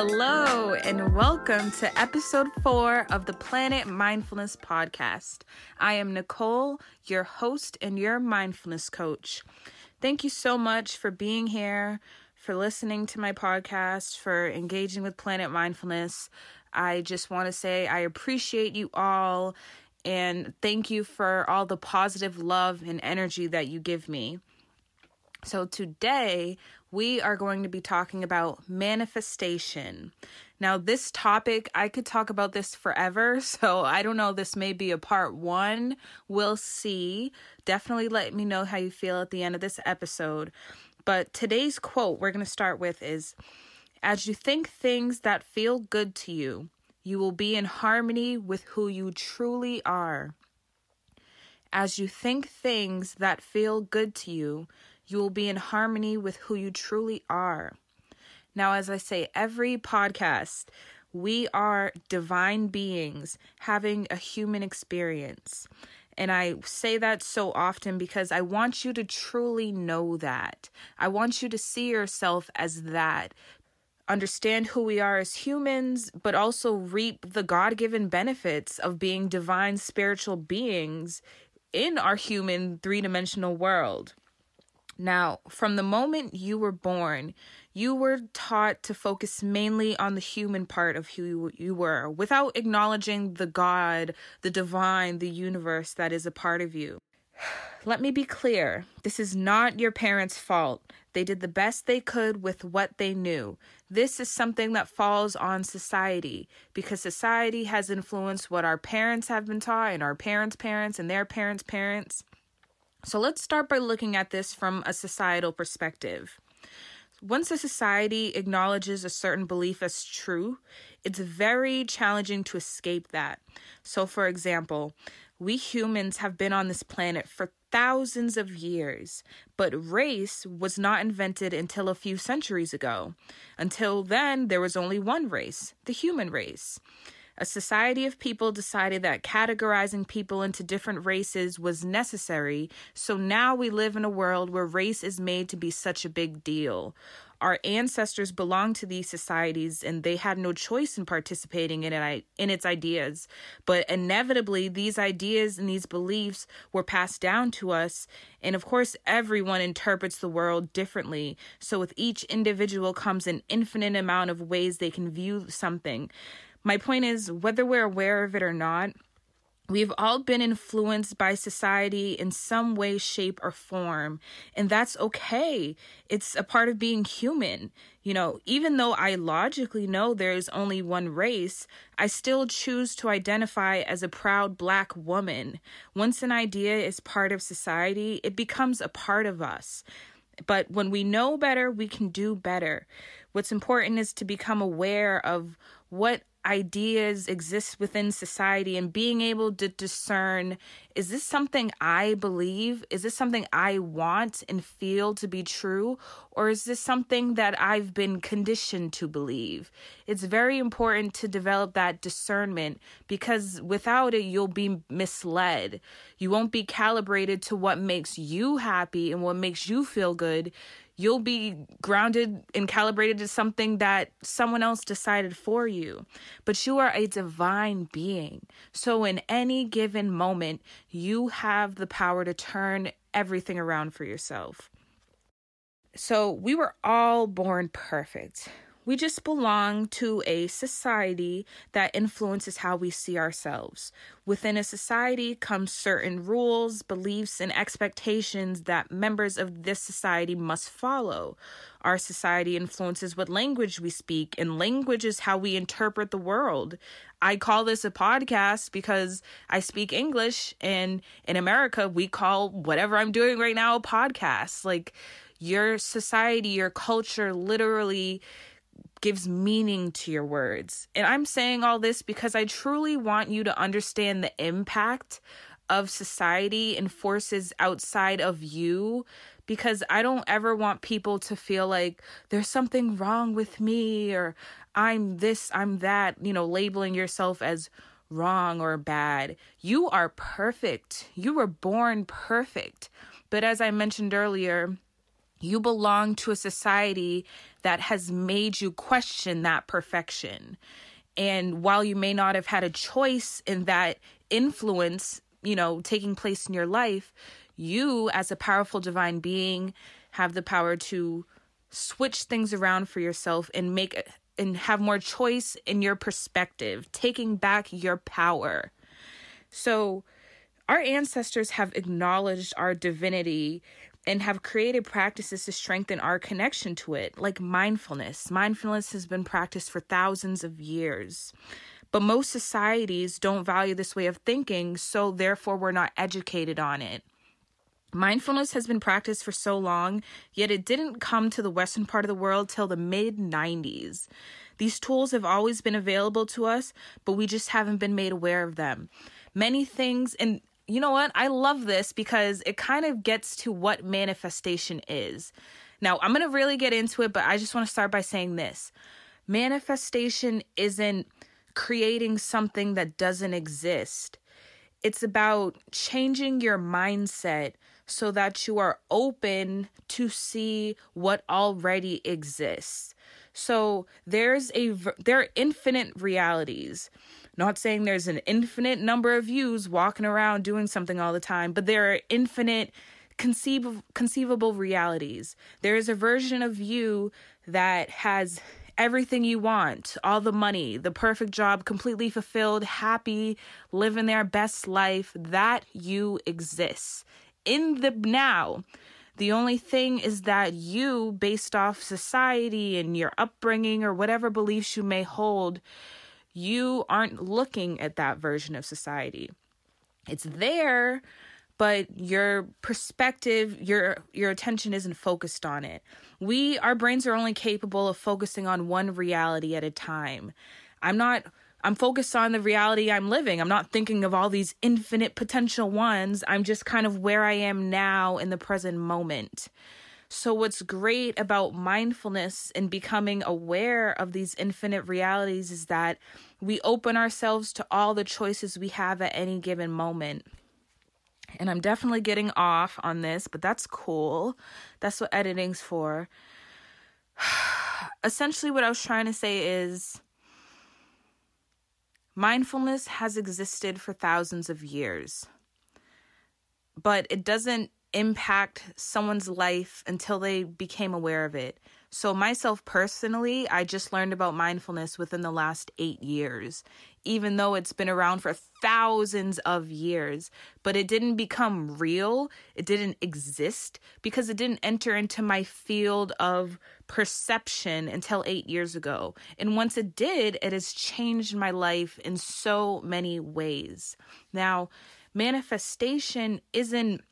Hello, and welcome to episode four of the Planet Mindfulness Podcast. I am Nicole, your host and your mindfulness coach. Thank you so much for being here, for listening to my podcast, for engaging with Planet Mindfulness. I just want to say I appreciate you all and thank you for all the positive love and energy that you give me. So, today we are going to be talking about manifestation. Now, this topic, I could talk about this forever. So, I don't know, this may be a part one. We'll see. Definitely let me know how you feel at the end of this episode. But today's quote we're going to start with is As you think things that feel good to you, you will be in harmony with who you truly are. As you think things that feel good to you, you will be in harmony with who you truly are. Now, as I say every podcast, we are divine beings having a human experience. And I say that so often because I want you to truly know that. I want you to see yourself as that. Understand who we are as humans, but also reap the God given benefits of being divine spiritual beings in our human three dimensional world. Now, from the moment you were born, you were taught to focus mainly on the human part of who you were without acknowledging the God, the divine, the universe that is a part of you. Let me be clear this is not your parents' fault. They did the best they could with what they knew. This is something that falls on society because society has influenced what our parents have been taught and our parents' parents and their parents' parents. So let's start by looking at this from a societal perspective. Once a society acknowledges a certain belief as true, it's very challenging to escape that. So, for example, we humans have been on this planet for thousands of years, but race was not invented until a few centuries ago. Until then, there was only one race, the human race. A society of people decided that categorizing people into different races was necessary, so now we live in a world where race is made to be such a big deal. Our ancestors belonged to these societies and they had no choice in participating in it in its ideas. But inevitably these ideas and these beliefs were passed down to us, and of course everyone interprets the world differently. So with each individual comes an infinite amount of ways they can view something. My point is, whether we're aware of it or not, We've all been influenced by society in some way, shape, or form, and that's okay. It's a part of being human. You know, even though I logically know there's only one race, I still choose to identify as a proud black woman. Once an idea is part of society, it becomes a part of us. But when we know better, we can do better. What's important is to become aware of what ideas exist within society and being able to discern is this something I believe? Is this something I want and feel to be true? Or is this something that I've been conditioned to believe? It's very important to develop that discernment because without it, you'll be misled. You won't be calibrated to what makes you happy and what makes you feel good you'll be grounded and calibrated to something that someone else decided for you. But you are a divine being. So, in any given moment, you have the power to turn everything around for yourself. So, we were all born perfect. We just belong to a society that influences how we see ourselves. Within a society comes certain rules, beliefs, and expectations that members of this society must follow. Our society influences what language we speak, and language is how we interpret the world. I call this a podcast because I speak English, and in America, we call whatever I'm doing right now a podcast. Like, your society, your culture literally gives meaning to your words. And I'm saying all this because I truly want you to understand the impact of society and forces outside of you because I don't ever want people to feel like there's something wrong with me or I'm this, I'm that, you know, labeling yourself as wrong or bad. You are perfect. You were born perfect. But as I mentioned earlier, You belong to a society that has made you question that perfection. And while you may not have had a choice in that influence, you know, taking place in your life, you, as a powerful divine being, have the power to switch things around for yourself and make and have more choice in your perspective, taking back your power. So, our ancestors have acknowledged our divinity and have created practices to strengthen our connection to it, like mindfulness. Mindfulness has been practiced for thousands of years. But most societies don't value this way of thinking, so therefore we're not educated on it. Mindfulness has been practiced for so long, yet it didn't come to the western part of the world till the mid 90s. These tools have always been available to us, but we just haven't been made aware of them. Many things, and you know what? I love this because it kind of gets to what manifestation is. Now, I'm going to really get into it, but I just want to start by saying this manifestation isn't creating something that doesn't exist. It's about changing your mindset so that you are open to see what already exists. So there's a there are infinite realities. Not saying there's an infinite number of yous walking around doing something all the time, but there are infinite conceivable conceivable realities. There is a version of you that has everything you want, all the money, the perfect job, completely fulfilled, happy, living their best life, that you exist in the now. The only thing is that you, based off society and your upbringing or whatever beliefs you may hold, you aren't looking at that version of society. It's there, but your perspective, your your attention isn't focused on it. We our brains are only capable of focusing on one reality at a time. I'm not I'm focused on the reality I'm living. I'm not thinking of all these infinite potential ones. I'm just kind of where I am now in the present moment. So, what's great about mindfulness and becoming aware of these infinite realities is that we open ourselves to all the choices we have at any given moment. And I'm definitely getting off on this, but that's cool. That's what editing's for. Essentially, what I was trying to say is Mindfulness has existed for thousands of years, but it doesn't impact someone's life until they became aware of it. So, myself personally, I just learned about mindfulness within the last eight years, even though it's been around for thousands of years. But it didn't become real, it didn't exist because it didn't enter into my field of perception until eight years ago. And once it did, it has changed my life in so many ways. Now, manifestation isn't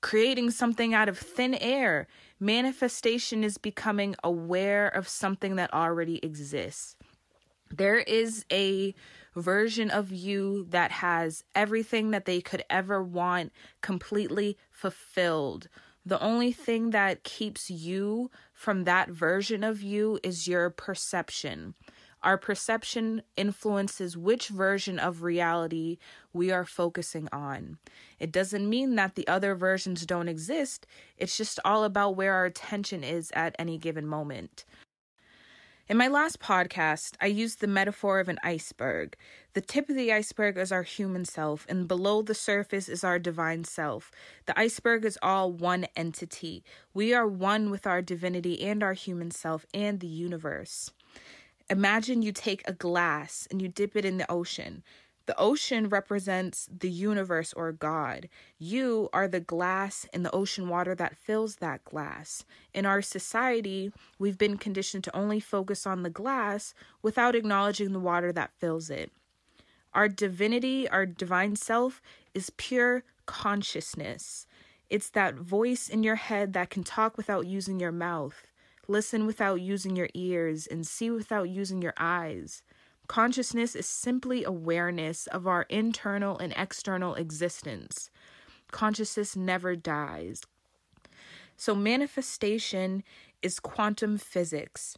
creating something out of thin air. Manifestation is becoming aware of something that already exists. There is a version of you that has everything that they could ever want completely fulfilled. The only thing that keeps you from that version of you is your perception. Our perception influences which version of reality we are focusing on. It doesn't mean that the other versions don't exist, it's just all about where our attention is at any given moment. In my last podcast, I used the metaphor of an iceberg. The tip of the iceberg is our human self, and below the surface is our divine self. The iceberg is all one entity. We are one with our divinity and our human self and the universe. Imagine you take a glass and you dip it in the ocean. The ocean represents the universe or God. You are the glass in the ocean water that fills that glass. In our society, we've been conditioned to only focus on the glass without acknowledging the water that fills it. Our divinity, our divine self, is pure consciousness. It's that voice in your head that can talk without using your mouth listen without using your ears, and see without using your eyes. Consciousness is simply awareness of our internal and external existence. Consciousness never dies. So, manifestation is quantum physics.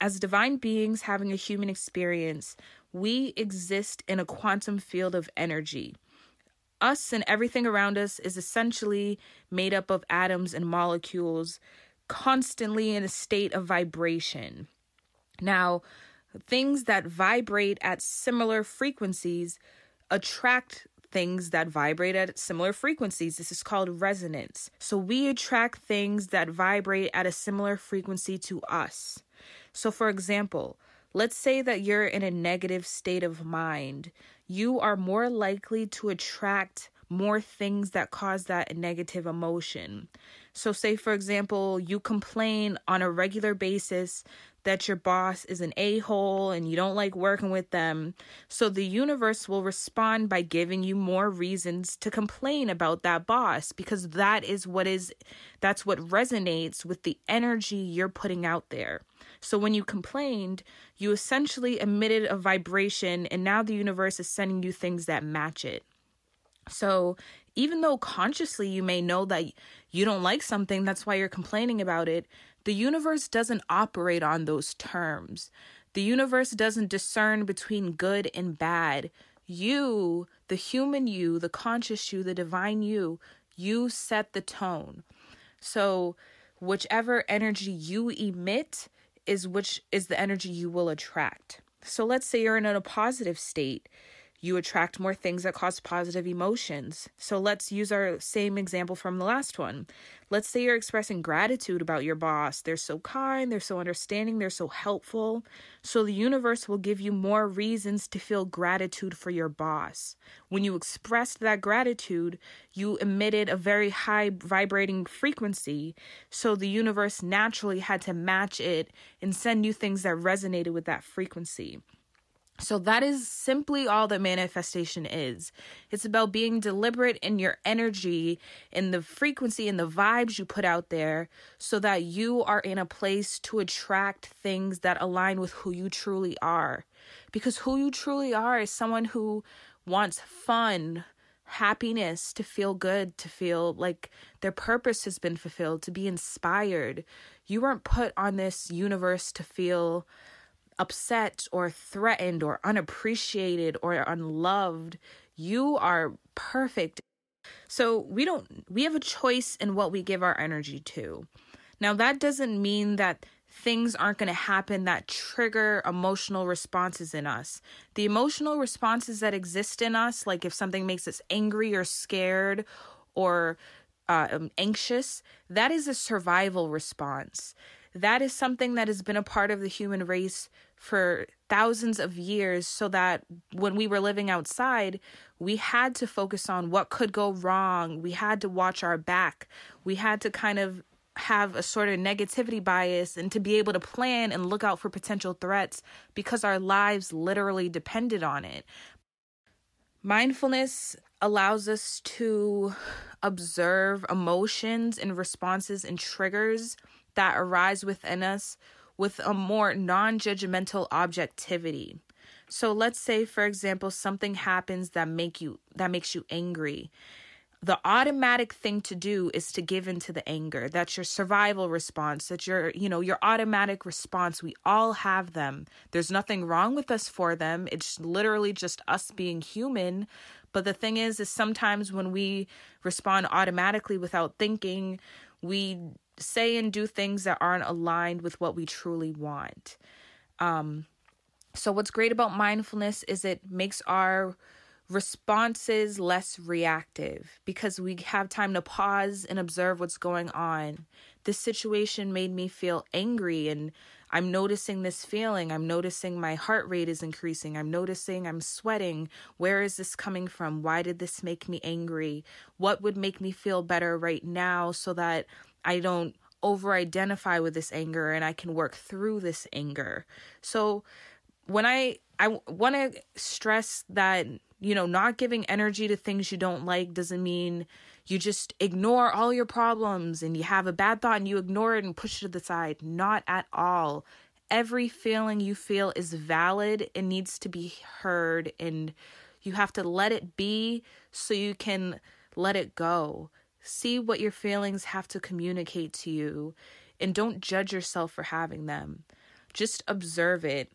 As divine beings having a human experience, we exist in a quantum field of energy us and everything around us is essentially made up of atoms and molecules constantly in a state of vibration. Now, things that vibrate at similar frequencies attract things that vibrate at similar frequencies. This is called resonance. So we attract things that vibrate at a similar frequency to us. So, for example, let's say that you're in a negative state of mind. You are more likely to attract more things that cause that negative emotion. So, say for example, you complain on a regular basis that your boss is an a hole and you don't like working with them. So, the universe will respond by giving you more reasons to complain about that boss because that is what is that's what resonates with the energy you're putting out there. So, when you complained, you essentially emitted a vibration, and now the universe is sending you things that match it. So, even though consciously you may know that you don't like something, that's why you're complaining about it, the universe doesn't operate on those terms. The universe doesn't discern between good and bad. You, the human you, the conscious you, the divine you, you set the tone. So, whichever energy you emit is which is the energy you will attract. So let's say you're in a positive state you attract more things that cause positive emotions. So let's use our same example from the last one. Let's say you're expressing gratitude about your boss. They're so kind, they're so understanding, they're so helpful. So the universe will give you more reasons to feel gratitude for your boss. When you expressed that gratitude, you emitted a very high vibrating frequency. So the universe naturally had to match it and send you things that resonated with that frequency. So, that is simply all that manifestation is. It's about being deliberate in your energy, in the frequency, and the vibes you put out there, so that you are in a place to attract things that align with who you truly are. Because who you truly are is someone who wants fun, happiness, to feel good, to feel like their purpose has been fulfilled, to be inspired. You weren't put on this universe to feel upset or threatened or unappreciated or unloved. You are perfect. So we don't, we have a choice in what we give our energy to. Now, that doesn't mean that things aren't going to happen that trigger emotional responses in us. The emotional responses that exist in us, like if something makes us angry or scared or uh, um, anxious, that is a survival response that is something that has been a part of the human race for thousands of years so that when we were living outside we had to focus on what could go wrong. We had to watch our back. We had to kind of have a sort of negativity bias and to be able to plan and look out for potential threats because our lives literally depended on it. Mindfulness allows us to observe emotions and responses and triggers that arise within us with a more non judgmental objectivity. So let's say for example something happens that make you that makes you angry. The automatic thing to do is to give into the anger. That's your survival response. That's your, you know, your automatic response. We all have them. There's nothing wrong with us for them. It's literally just us being human. But the thing is, is sometimes when we respond automatically without thinking, we say and do things that aren't aligned with what we truly want. Um, so, what's great about mindfulness is it makes our responses less reactive because we have time to pause and observe what's going on. This situation made me feel angry, and I'm noticing this feeling. I'm noticing my heart rate is increasing. I'm noticing I'm sweating. Where is this coming from? Why did this make me angry? What would make me feel better right now so that I don't over identify with this anger and I can work through this anger. So when I I want to stress that you know not giving energy to things you don't like doesn't mean you just ignore all your problems and you have a bad thought and you ignore it and push it to the side. Not at all. Every feeling you feel is valid and needs to be heard and you have to let it be so you can let it go. See what your feelings have to communicate to you and don't judge yourself for having them. Just observe it.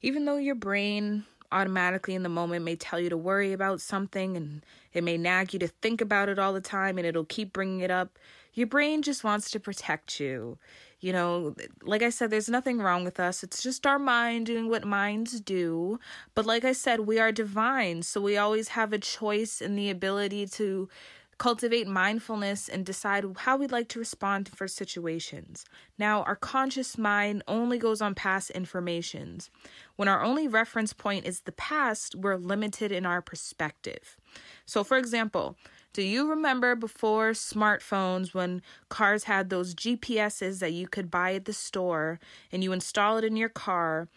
Even though your brain automatically in the moment may tell you to worry about something and it may nag you to think about it all the time and it'll keep bringing it up. Your brain just wants to protect you. You know, like I said, there's nothing wrong with us. It's just our mind doing what minds do. But like I said, we are divine. So we always have a choice and the ability to cultivate mindfulness and decide how we'd like to respond for situations. Now, our conscious mind only goes on past informations. When our only reference point is the past, we're limited in our perspective. So, for example, do you remember before smartphones when cars had those GPSs that you could buy at the store and you install it in your car?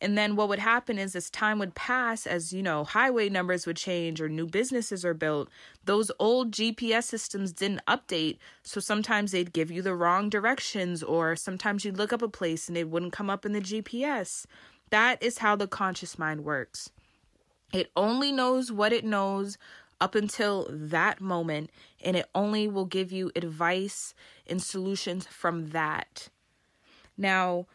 And then what would happen is as time would pass, as you know, highway numbers would change or new businesses are built, those old GPS systems didn't update. So sometimes they'd give you the wrong directions, or sometimes you'd look up a place and it wouldn't come up in the GPS. That is how the conscious mind works. It only knows what it knows up until that moment, and it only will give you advice and solutions from that. Now,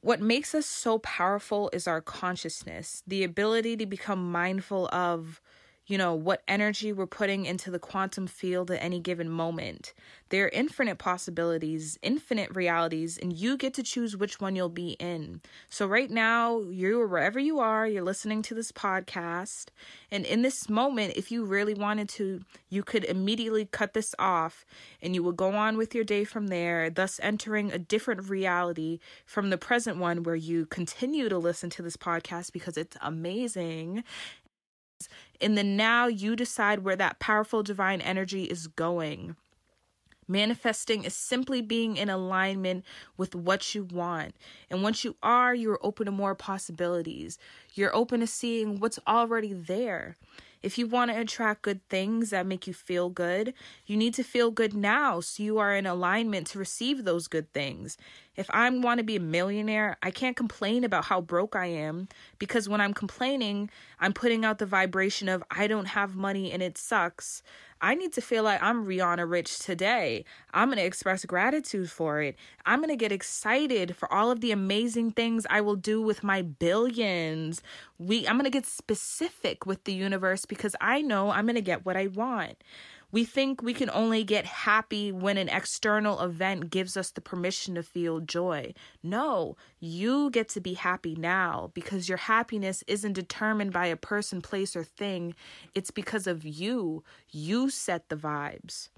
what makes us so powerful is our consciousness, the ability to become mindful of you know, what energy we're putting into the quantum field at any given moment. There are infinite possibilities, infinite realities, and you get to choose which one you'll be in. So, right now, you're wherever you are, you're listening to this podcast. And in this moment, if you really wanted to, you could immediately cut this off and you would go on with your day from there, thus entering a different reality from the present one where you continue to listen to this podcast because it's amazing in the now, you decide where that powerful divine energy is going. Manifesting is simply being in alignment with what you want. And once you are, you're open to more possibilities. You're open to seeing what's already there. If you want to attract good things that make you feel good, you need to feel good now so you are in alignment to receive those good things. If I want to be a millionaire, I can't complain about how broke I am because when I'm complaining, I'm putting out the vibration of I don't have money and it sucks. I need to feel like I'm Rihanna Rich today. I'm going to express gratitude for it. I'm going to get excited for all of the amazing things I will do with my billions. We I'm going to get specific with the universe because I know I'm going to get what I want. We think we can only get happy when an external event gives us the permission to feel joy. No, you get to be happy now because your happiness isn't determined by a person, place, or thing. It's because of you. You set the vibes.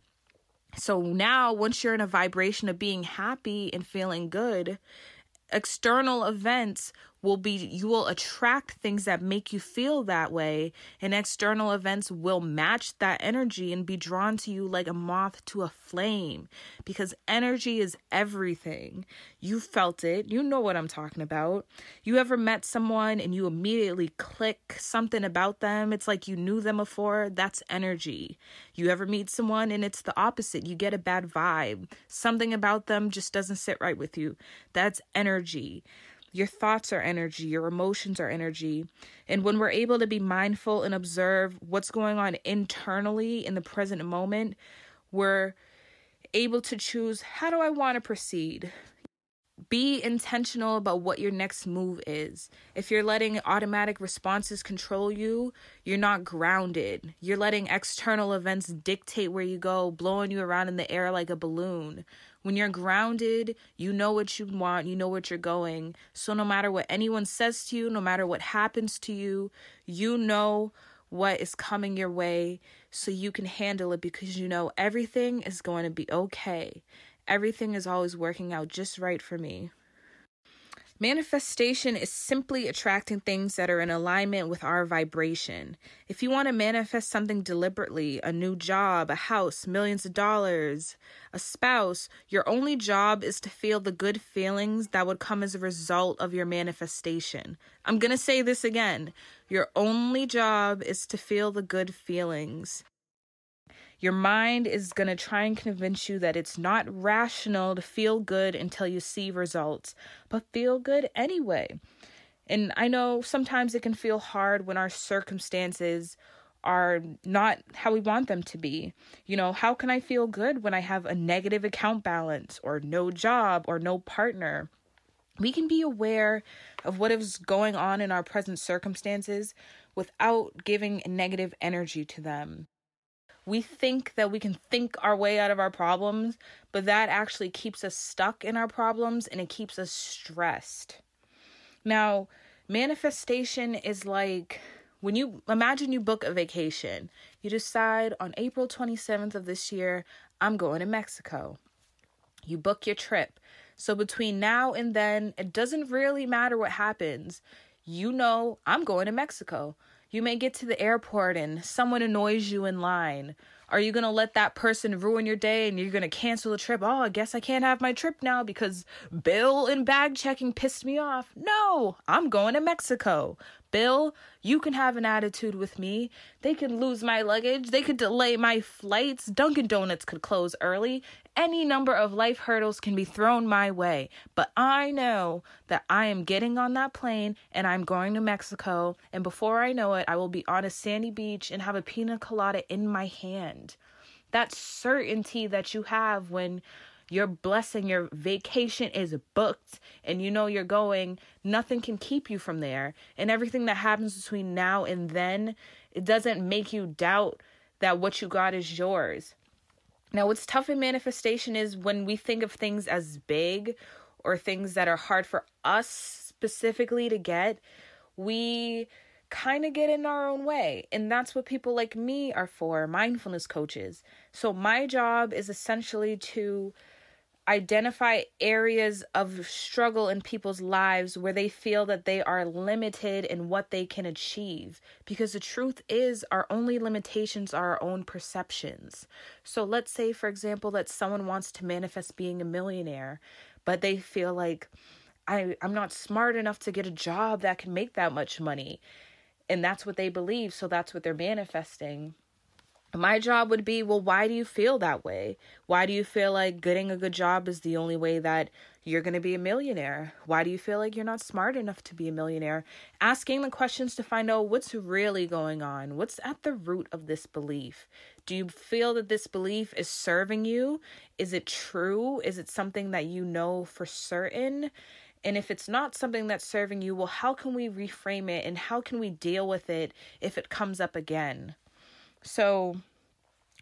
So now, once you're in a vibration of being happy and feeling good, external events will be you will attract things that make you feel that way and external events will match that energy and be drawn to you like a moth to a flame because energy is everything. You felt it. You know what i'm talking about. You ever met someone and you immediately click something about them? It's like you knew them before. That's energy. You ever meet someone and it's the opposite. You get a bad vibe. Something about them just doesn't sit right with you. That's energy your thoughts are energy, your emotions are energy. And when we're able to be mindful and observe what's going on internally in the present moment, we're able to choose how do I want to proceed? Be intentional about what your next move is. If you're letting automatic responses control you, you're not grounded. You're letting external events dictate where you go, blowing you around in the air like a balloon. When you're grounded, you know what you want, you know what you're going. So no matter what anyone says to you, no matter what happens to you, you know what is coming your way so you can handle it because you know everything is going to be okay. Everything is always working out just right for me. Manifestation is simply attracting things that are in alignment with our vibration. If you want to manifest something deliberately, a new job, a house, millions of dollars, a spouse, your only job is to feel the good feelings that would come as a result of your manifestation. I'm going to say this again. Your only job is to feel the good feelings. Your mind is going to try and convince you that it's not rational to feel good until you see results, but feel good anyway. And I know sometimes it can feel hard when our circumstances are not how we want them to be. You know, how can I feel good when I have a negative account balance or no job or no partner? we can be aware of what is going on in our present circumstances without giving negative energy to them. We think that we can think our way out of our problems, but that actually keeps us stuck in our problems and it keeps us stressed. Now, manifestation is like when you imagine you book a vacation, you decide on April 27th of this year, I'm going to Mexico. You book your trip. So between now and then, it doesn't really matter what happens. You know, I'm going to Mexico. You may get to the airport and someone annoys you in line. Are you going to let that person ruin your day and you're going to cancel the trip? Oh, I guess I can't have my trip now because Bill and bag checking pissed me off. No, I'm going to Mexico. Bill, you can have an attitude with me. They can lose my luggage. They could delay my flights. Dunkin' Donuts could close early. Any number of life hurdles can be thrown my way. But I know that I am getting on that plane and I'm going to Mexico. And before I know it, I will be on a sandy beach and have a pina colada in my hand. That certainty that you have when your blessing, your vacation is booked and you know you're going, nothing can keep you from there. And everything that happens between now and then, it doesn't make you doubt that what you got is yours. Now, what's tough in manifestation is when we think of things as big or things that are hard for us specifically to get, we kind of get in our own way. And that's what people like me are for mindfulness coaches. So, my job is essentially to identify areas of struggle in people's lives where they feel that they are limited in what they can achieve. Because the truth is, our only limitations are our own perceptions. So let's say, for example, that someone wants to manifest being a millionaire, but they feel like, I, I'm not smart enough to get a job that can make that much money. And that's what they believe, so that's what they're manifesting my job would be well why do you feel that way? Why do you feel like getting a good job is the only way that you're going to be a millionaire? Why do you feel like you're not smart enough to be a millionaire? Asking the questions to find out what's really going on what's at the root of this belief. Do you feel that this belief is serving you? Is it true? Is it something that you know for certain? And if it's not something that's serving you well how can we reframe it and how can we deal with it if it comes up again so,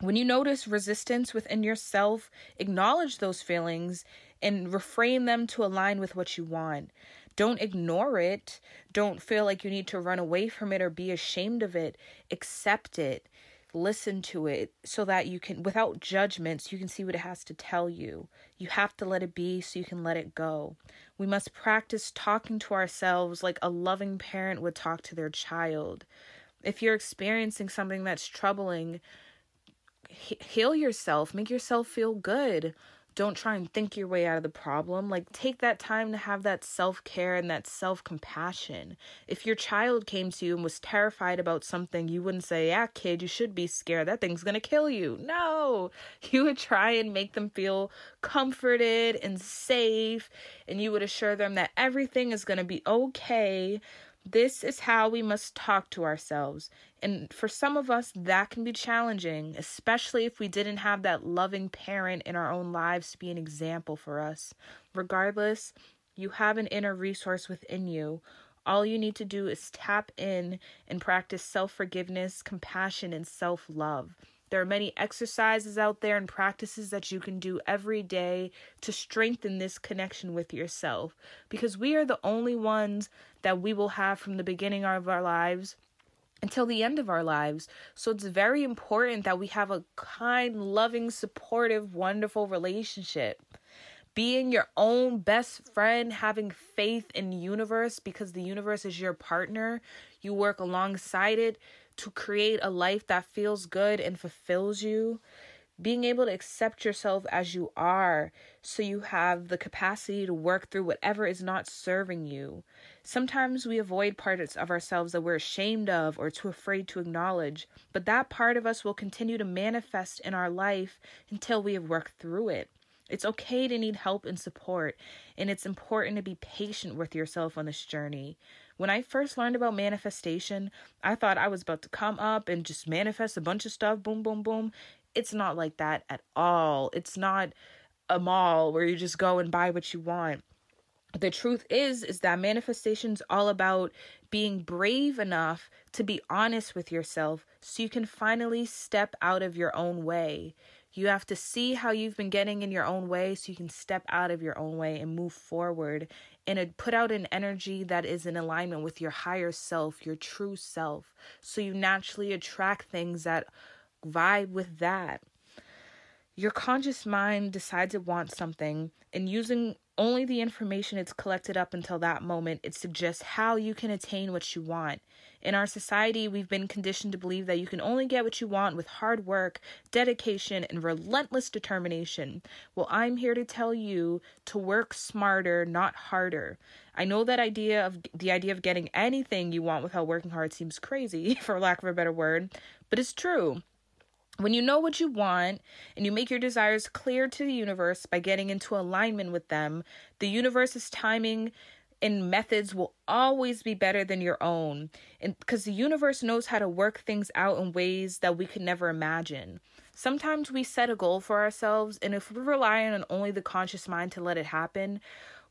when you notice resistance within yourself, acknowledge those feelings and reframe them to align with what you want. Don't ignore it. Don't feel like you need to run away from it or be ashamed of it. Accept it. Listen to it so that you can, without judgments, you can see what it has to tell you. You have to let it be so you can let it go. We must practice talking to ourselves like a loving parent would talk to their child if you're experiencing something that's troubling, heal yourself, make yourself feel good. Don't try and think your way out of the problem. Like, take that time to have that self care and that self compassion. If your child came to you and was terrified about something, you wouldn't say, Yeah, kid, you should be scared. That thing's gonna kill you. No, you would try and make them feel comforted and safe, and you would assure them that everything is gonna be okay this is how we must talk to ourselves. And for some of us, that can be challenging, especially if we didn't have that loving parent in our own lives to be an example for us. Regardless, you have an inner resource within you. All you need to do is tap in and practice self forgiveness, compassion, and self love. There are many exercises out there and practices that you can do every day to strengthen this connection with yourself because we are the only ones that we will have from the beginning of our lives until the end of our lives. So it's very important that we have a kind, loving, supportive, wonderful relationship. Being your own best friend, having faith in the universe because the universe is your partner. You work alongside it to create a life that feels good and fulfills you. Being able to accept yourself as you are so you have the capacity to work through whatever is not serving you. Sometimes we avoid parts of ourselves that we're ashamed of or too afraid to acknowledge, but that part of us will continue to manifest in our life until we have worked through it. It's okay to need help and support, and it's important to be patient with yourself on this journey. When I first learned about manifestation, I thought I was about to come up and just manifest a bunch of stuff, boom, boom, boom. It's not like that at all. It's not a mall where you just go and buy what you want. the truth is is that manifestation's all about being brave enough to be honest with yourself so you can finally step out of your own way you have to see how you've been getting in your own way so you can step out of your own way and move forward and put out an energy that is in alignment with your higher self, your true self. So you naturally attract things that vibe with that. Your conscious mind decides it wants something, and using only the information it's collected up until that moment, it suggests how you can attain what you want. In our society, we've been conditioned to believe that you can only get what you want with hard work, dedication, and relentless determination. Well, I'm here to tell you to work smarter, not harder. I know that idea of the idea of getting anything you want without working hard seems crazy, for lack of a better word, but it's true. When you know what you want and you make your desires clear to the universe by getting into alignment with them, the universe's timing and methods will always be better than your own. And because the universe knows how to work things out in ways that we could never imagine. Sometimes we set a goal for ourselves, and if we rely on only the conscious mind to let it happen,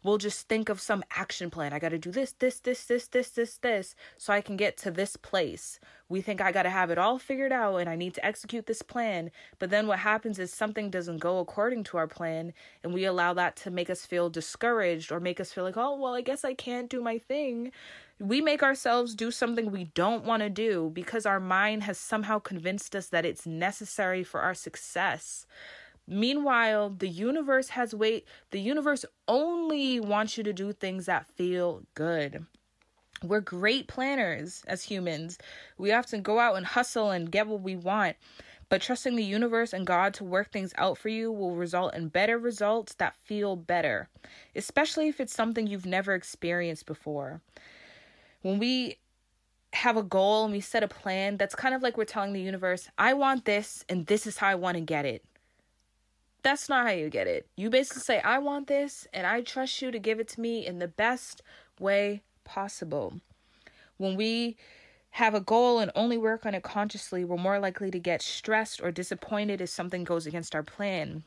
we'll just think of some action plan. I got to do this, this, this, this, this, this, this, so I can get to this place. We think I got to have it all figured out and I need to execute this plan. But then what happens is something doesn't go according to our plan, and we allow that to make us feel discouraged or make us feel like, oh, well, I guess I can't do my thing. We make ourselves do something we don't want to do because our mind has somehow convinced us that it's necessary for our success. Meanwhile, the universe has weight. The universe only wants you to do things that feel good. We're great planners as humans. We often go out and hustle and get what we want. But trusting the universe and God to work things out for you will result in better results that feel better, especially if it's something you've never experienced before. When we have a goal and we set a plan, that's kind of like we're telling the universe, I want this and this is how I want to get it. That's not how you get it. You basically say, I want this and I trust you to give it to me in the best way possible. When we have a goal and only work on it consciously, we're more likely to get stressed or disappointed if something goes against our plan.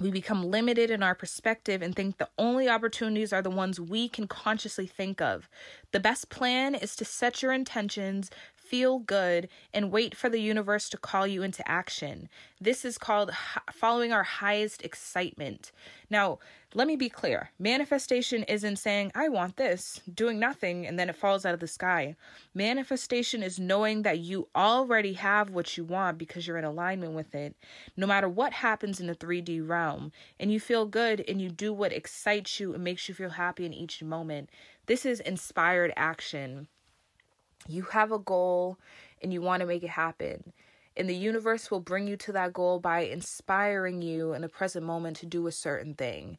We become limited in our perspective and think the only opportunities are the ones we can consciously think of. The best plan is to set your intentions, feel good, and wait for the universe to call you into action. This is called following our highest excitement. Now, let me be clear manifestation isn't saying, I want this, doing nothing, and then it falls out of the sky. Manifestation is knowing that you already have what you want because you're in alignment with it, no matter what happens in the 3D realm, and you feel good and you do what excites you and makes you feel happy in each moment. This is inspired action. You have a goal and you want to make it happen. And the universe will bring you to that goal by inspiring you in the present moment to do a certain thing.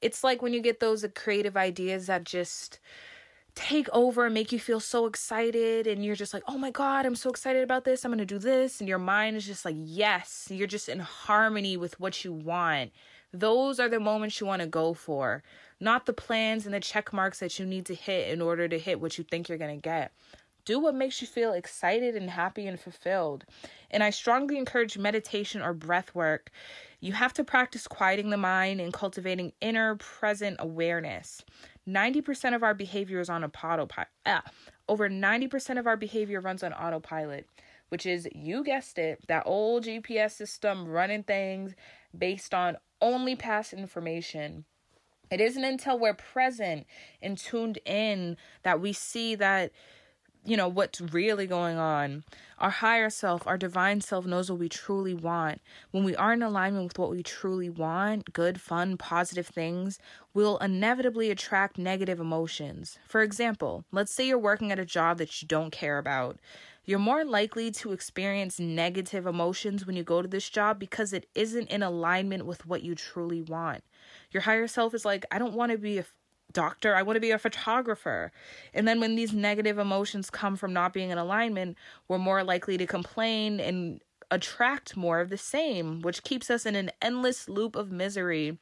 It's like when you get those uh, creative ideas that just take over and make you feel so excited and you're just like, "Oh my god, I'm so excited about this. I'm going to do this." And your mind is just like, "Yes." You're just in harmony with what you want. Those are the moments you want to go for, not the plans and the check marks that you need to hit in order to hit what you think you're going to get. Do what makes you feel excited and happy and fulfilled. And I strongly encourage meditation or breath work. You have to practice quieting the mind and cultivating inner present awareness. 90% of our behavior is on autopilot. Ah, over 90% of our behavior runs on autopilot, which is, you guessed it, that old GPS system running things based on only past information. It isn't until we're present and tuned in that we see that you know, what's really going on. Our higher self, our divine self knows what we truly want. When we are in alignment with what we truly want, good, fun, positive things, we'll inevitably attract negative emotions. For example, let's say you're working at a job that you don't care about. You're more likely to experience negative emotions when you go to this job because it isn't in alignment with what you truly want. Your higher self is like, I don't want to be a doctor. I want to be a photographer. And then when these negative emotions come from not being in alignment, we're more likely to complain and attract more of the same, which keeps us in an endless loop of misery.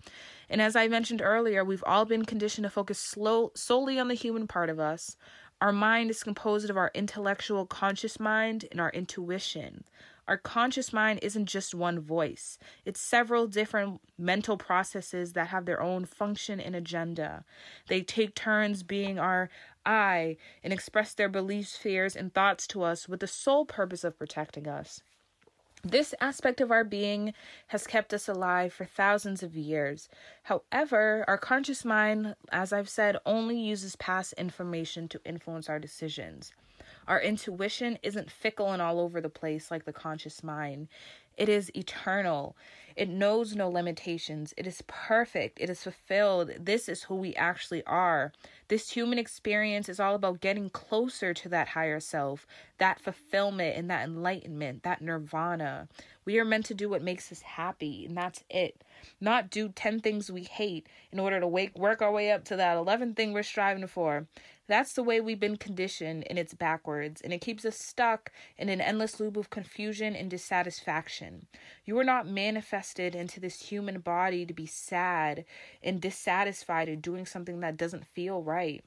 And as I mentioned earlier, we've all been conditioned to focus slow, solely on the human part of us. Our mind is composed of our intellectual conscious mind and our intuition. Our conscious mind isn't just one voice, it's several different mental processes that have their own function and agenda. They take turns being our I and express their beliefs, fears, and thoughts to us with the sole purpose of protecting us. This aspect of our being has kept us alive for thousands of years. However, our conscious mind, as I've said, only uses past information to influence our decisions. Our intuition isn't fickle and all over the place like the conscious mind. It is eternal. It knows no limitations. It is perfect. It is fulfilled. This is who we actually are. This human experience is all about getting closer to that higher self, that fulfillment and that enlightenment, that nirvana. We are meant to do what makes us happy, and that's it. Not do 10 things we hate in order to wake, work our way up to that 11th thing we're striving for. That's the way we've been conditioned, and it's backwards, and it keeps us stuck in an endless loop of confusion and dissatisfaction. You were not manifested into this human body to be sad and dissatisfied and doing something that doesn't feel right.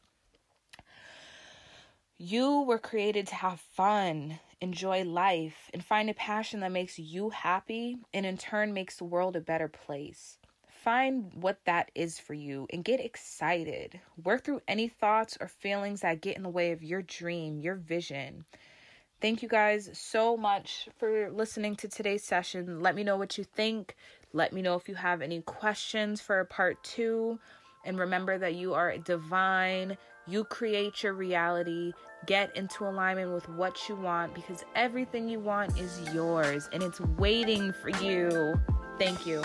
You were created to have fun, enjoy life, and find a passion that makes you happy and in turn makes the world a better place. Find what that is for you and get excited. Work through any thoughts or feelings that get in the way of your dream, your vision. Thank you guys so much for listening to today's session. Let me know what you think. Let me know if you have any questions for part two. And remember that you are divine. You create your reality. Get into alignment with what you want because everything you want is yours and it's waiting for you. Thank you.